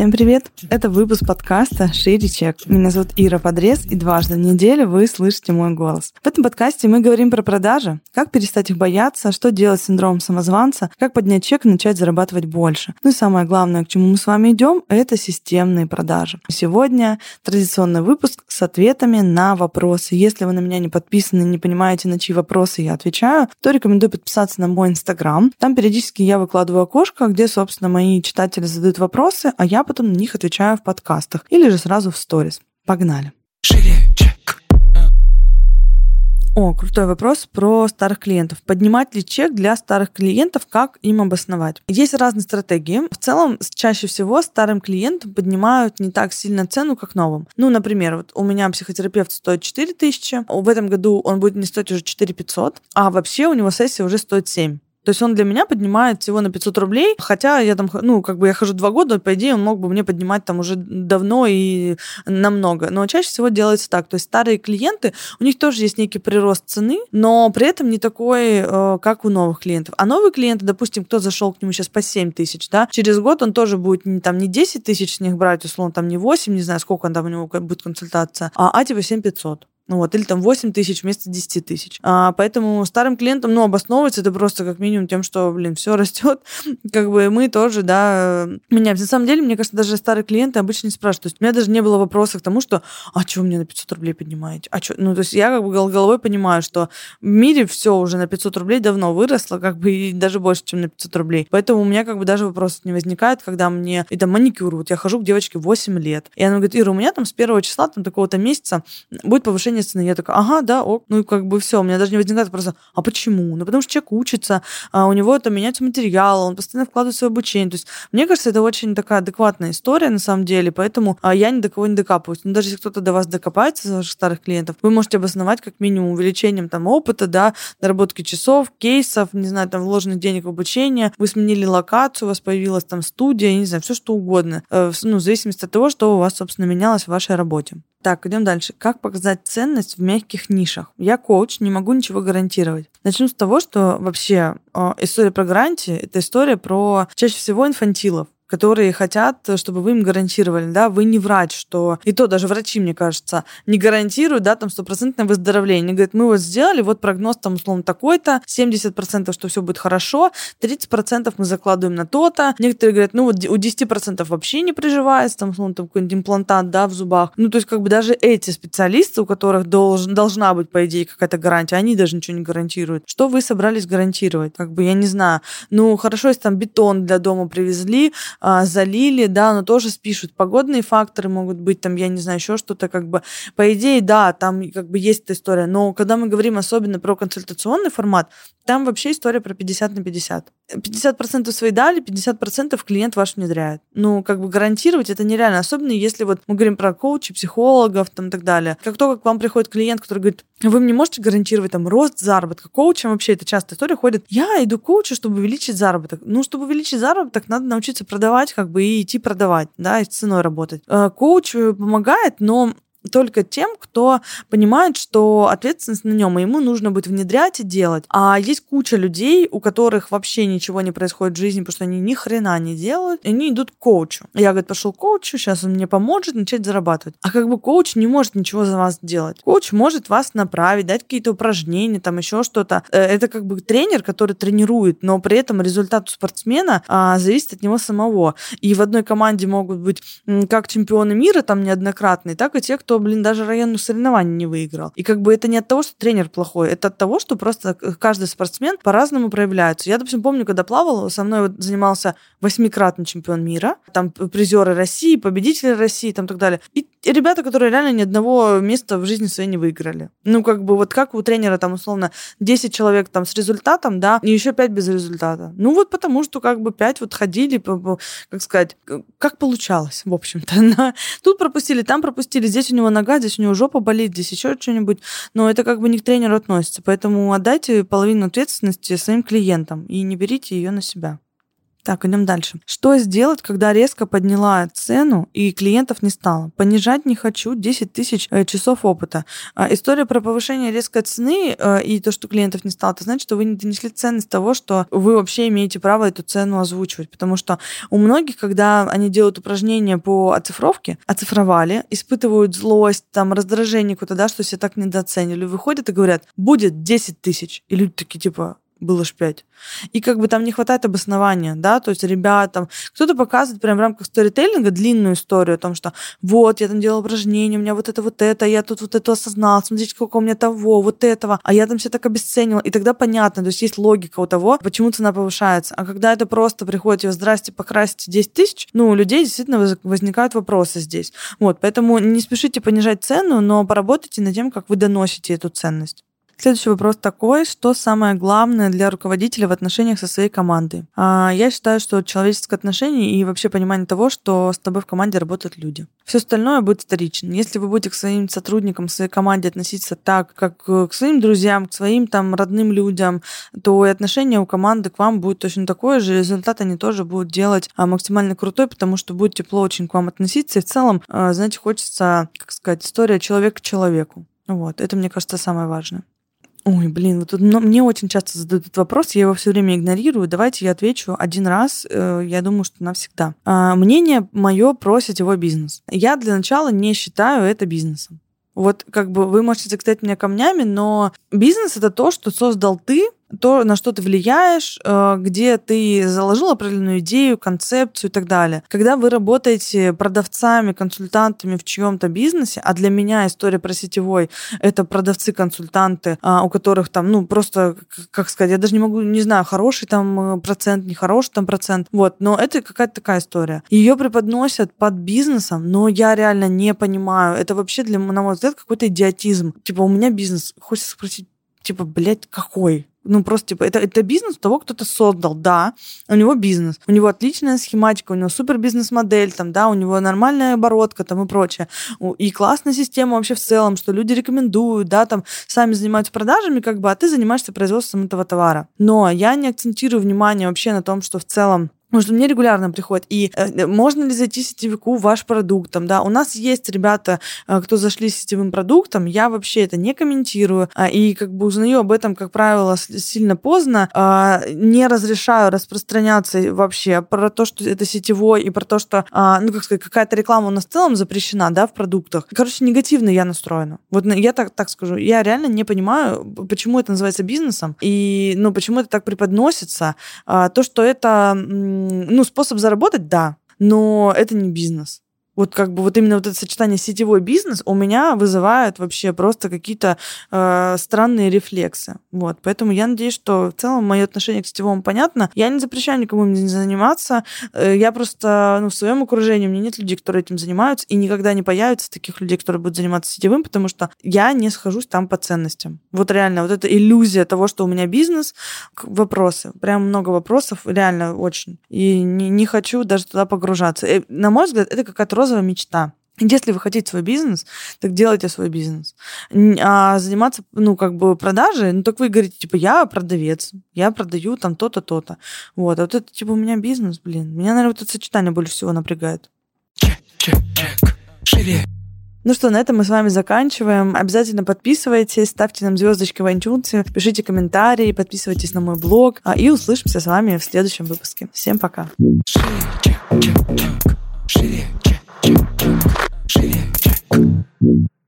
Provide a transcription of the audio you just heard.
Всем привет! Это выпуск подкаста «Шире чек». Меня зовут Ира Подрез, и дважды в неделю вы слышите мой голос. В этом подкасте мы говорим про продажи, как перестать их бояться, что делать с синдромом самозванца, как поднять чек и начать зарабатывать больше. Ну и самое главное, к чему мы с вами идем, это системные продажи. Сегодня традиционный выпуск с ответами на вопросы. Если вы на меня не подписаны, не понимаете, на чьи вопросы я отвечаю, то рекомендую подписаться на мой инстаграм. Там периодически я выкладываю окошко, где, собственно, мои читатели задают вопросы, а я потом на них отвечаю в подкастах или же сразу в сторис. Погнали. Шире. О, крутой вопрос про старых клиентов. Поднимать ли чек для старых клиентов, как им обосновать? Есть разные стратегии. В целом, чаще всего старым клиентам поднимают не так сильно цену, как новым. Ну, например, вот у меня психотерапевт стоит 4 тысячи, в этом году он будет не стоить уже 4 500, а вообще у него сессия уже стоит 7. То есть он для меня поднимает всего на 500 рублей, хотя я там, ну, как бы я хожу два года, по идее, он мог бы мне поднимать там уже давно и намного. Но чаще всего делается так. То есть старые клиенты, у них тоже есть некий прирост цены, но при этом не такой, э, как у новых клиентов. А новые клиенты, допустим, кто зашел к нему сейчас по 7 тысяч, да, через год он тоже будет не, там не 10 тысяч с них брать, условно, там не 8, не знаю, сколько он там у него будет консультация, а, а типа 7 500. Ну вот, или там 8 тысяч вместо 10 тысяч. А, поэтому старым клиентам, ну, обосновывается это просто как минимум тем, что, блин, все растет. Как бы мы тоже, да, меняемся. На самом деле, мне кажется, даже старые клиенты обычно не спрашивают. То есть у меня даже не было вопроса к тому, что, а вы мне на 500 рублей поднимаете? А что? Ну, то есть я как бы головой понимаю, что в мире все уже на 500 рублей давно выросло, как бы и даже больше, чем на 500 рублей. Поэтому у меня как бы даже вопросов не возникает, когда мне, и там маникюр, вот я хожу к девочке 8 лет, и она говорит, Ира, у меня там с первого числа, там такого-то месяца будет повышение цены. Я такая, ага, да, ок. Ну и как бы все, у меня даже не возникает просто, а почему? Ну потому что человек учится, а у него это меняется материал, он постоянно вкладывает свое обучение. То есть мне кажется, это очень такая адекватная история на самом деле, поэтому а, я ни до кого не докапываюсь. Но даже если кто-то до вас докопается, из ваших старых клиентов, вы можете обосновать как минимум увеличением там опыта, да, доработки часов, кейсов, не знаю, там вложенных денег в обучение, вы сменили локацию, у вас появилась там студия, не знаю, все что угодно, э, ну, в зависимости от того, что у вас, собственно, менялось в вашей работе. Так, идем дальше. Как показать ценность в мягких нишах? Я коуч, не могу ничего гарантировать. Начну с того, что вообще э, история про гарантии — это история про чаще всего инфантилов которые хотят, чтобы вы им гарантировали, да, вы не врач, что и то даже врачи, мне кажется, не гарантируют, да, там стопроцентное выздоровление. Они говорят, мы вот сделали, вот прогноз там условно такой-то, 70% что все будет хорошо, 30% мы закладываем на то-то. Некоторые говорят, ну вот у 10% вообще не приживается, там условно там какой-нибудь имплантат, да, в зубах. Ну то есть как бы даже эти специалисты, у которых должен, должна быть, по идее, какая-то гарантия, они даже ничего не гарантируют. Что вы собрались гарантировать? Как бы, я не знаю. Ну, хорошо, если там бетон для дома привезли, а, залили, да, но тоже спишут. Погодные факторы могут быть, там, я не знаю, еще что-то, как бы, по идее, да, там как бы есть эта история, но когда мы говорим особенно про консультационный формат, там вообще история про 50 на 50. 50% свои дали, 50% клиент ваш внедряет. Ну, как бы гарантировать это нереально, особенно если вот мы говорим про коучей, психологов там и так далее. Как только к вам приходит клиент, который говорит, вы мне можете гарантировать там рост заработка, коучем вообще это часто история ходит, я иду к коучу, чтобы увеличить заработок. Ну, чтобы увеличить заработок, надо научиться продавать как бы и идти продавать, да, и с ценой работать. Э, коуч помогает, но только тем, кто понимает, что ответственность на нем, и ему нужно будет внедрять и делать. А есть куча людей, у которых вообще ничего не происходит в жизни, потому что они ни хрена не делают, и они идут к коучу. Я, говорит, пошел к коучу, сейчас он мне поможет начать зарабатывать. А как бы коуч не может ничего за вас делать. Коуч может вас направить, дать какие-то упражнения, там еще что-то. Э, это как бы тренер, который тренирует, но при этом результат спортсмена а, зависит от него самого. И в одной команде могут быть как чемпионы мира там неоднократные, так и те, кто кто, блин, даже районных соревнований не выиграл. И как бы это не от того, что тренер плохой, это от того, что просто каждый спортсмен по-разному проявляется. Я, допустим, помню, когда плавал, со мной вот занимался восьмикратный чемпион мира, там призеры России, победители России, там так далее. И ребята, которые реально ни одного места в жизни своей не выиграли. Ну, как бы вот как у тренера там условно 10 человек там с результатом, да, и еще 5 без результата. Ну, вот потому что как бы 5 вот ходили, как сказать, как получалось, в общем-то. Тут пропустили, там пропустили, здесь у него нога, здесь у него жопа болит, здесь еще что-нибудь. Но это как бы не к тренеру относится. Поэтому отдайте половину ответственности своим клиентам и не берите ее на себя. Так, идем дальше. Что сделать, когда резко подняла цену и клиентов не стало? Понижать не хочу, 10 тысяч э, часов опыта. А, история про повышение резкой цены э, и то, что клиентов не стало, это значит, что вы не донесли ценность того, что вы вообще имеете право эту цену озвучивать. Потому что у многих, когда они делают упражнения по оцифровке, оцифровали, испытывают злость, там, раздражение куда-то, да, что себя так недооценили, выходят и говорят, будет 10 тысяч. И люди такие, типа, было ж пять. И как бы там не хватает обоснования, да, то есть ребятам, кто-то показывает прям в рамках сторителлинга длинную историю о том, что вот, я там делал упражнения, у меня вот это, вот это, я тут вот это осознал, смотрите, сколько у меня того, вот этого, а я там все так обесценивал. И тогда понятно, то есть есть логика у того, почему цена повышается. А когда это просто приходит, и здрасте, покрасьте 10 тысяч, ну, у людей действительно возникают вопросы здесь. Вот, поэтому не спешите понижать цену, но поработайте над тем, как вы доносите эту ценность. Следующий вопрос такой, что самое главное для руководителя в отношениях со своей командой? А, я считаю, что человеческое отношение и вообще понимание того, что с тобой в команде работают люди. Все остальное будет вторично. Если вы будете к своим сотрудникам, к своей команде относиться так, как к своим друзьям, к своим там родным людям, то и отношение у команды к вам будет точно такое же, результат они тоже будут делать а, максимально крутой, потому что будет тепло очень к вам относиться. И в целом, а, знаете, хочется, как сказать, история человек к человеку. Вот, это, мне кажется, самое важное. Ой, блин, вот тут но мне очень часто задают этот вопрос, я его все время игнорирую. Давайте я отвечу один раз, э, я думаю, что навсегда. А, мнение мое про сетевой бизнес. Я для начала не считаю это бизнесом. Вот как бы вы можете закидать меня камнями, но бизнес это то, что создал ты, то, на что ты влияешь, э, где ты заложил определенную идею, концепцию и так далее. Когда вы работаете продавцами, консультантами в чьем-то бизнесе, а для меня история про сетевой — это продавцы-консультанты, а, у которых там, ну, просто, как сказать, я даже не могу, не знаю, хороший там э, процент, нехороший там процент, вот, но это какая-то такая история. Ее преподносят под бизнесом, но я реально не понимаю, это вообще для, на мой взгляд, какой-то идиотизм. Типа, у меня бизнес, хочется спросить, типа, блядь, какой? Ну, просто, типа, это, это бизнес того, кто-то создал, да, у него бизнес, у него отличная схематика, у него супер бизнес-модель, там, да, у него нормальная оборотка, там, и прочее. И классная система вообще в целом, что люди рекомендуют, да, там, сами занимаются продажами, как бы, а ты занимаешься производством этого товара. Но я не акцентирую внимание вообще на том, что в целом Потому что мне регулярно приходят. И э, можно ли зайти сетевику ваш продукт? Там, да? У нас есть ребята, э, кто зашли с сетевым продуктом. Я вообще это не комментирую. Э, и как бы узнаю об этом, как правило, сильно поздно. Э, не разрешаю распространяться вообще про то, что это сетевой, и про то, что, э, ну, как сказать, какая-то реклама у нас в целом запрещена, да, в продуктах. Короче, негативно я настроена. Вот я так, так скажу. Я реально не понимаю, почему это называется бизнесом, и, ну, почему это так преподносится. Э, то, что это ну, способ заработать, да, но это не бизнес вот как бы вот именно вот это сочетание сетевой бизнес у меня вызывает вообще просто какие-то э, странные рефлексы. Вот, поэтому я надеюсь, что в целом мое отношение к сетевому понятно. Я не запрещаю никому им не заниматься. Э, я просто ну, в своем окружении у меня нет людей, которые этим занимаются, и никогда не появится таких людей, которые будут заниматься сетевым, потому что я не схожусь там по ценностям. Вот реально, вот эта иллюзия того, что у меня бизнес, вопросы, прям много вопросов, реально очень. И не, не хочу даже туда погружаться. И, на мой взгляд, это какая-то розовая мечта. Если вы хотите свой бизнес, так делайте свой бизнес. А заниматься, ну, как бы продажей, ну, так вы говорите, типа, я продавец, я продаю там то-то, то-то. Вот, а вот это, типа, у меня бизнес, блин. Меня, наверное, вот это сочетание больше всего напрягает. Чек, чек, чек. Шире. Ну что, на этом мы с вами заканчиваем. Обязательно подписывайтесь, ставьте нам звездочки в iTunes, пишите комментарии, подписывайтесь на мой блог. А, и услышимся с вами в следующем выпуске. Всем пока. Шире, чек, чек, чек. Шире, чек, шире, чек.